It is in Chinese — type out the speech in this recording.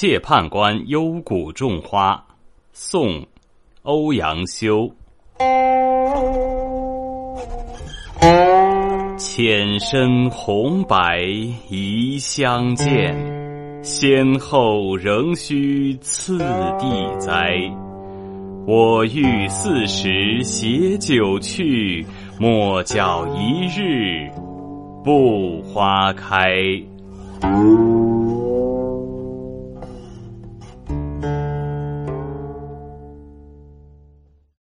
谢判官幽谷种花，宋，欧阳修。浅深红白宜相见，先后仍须次第栽。我欲四时携酒去，莫教一日不花开。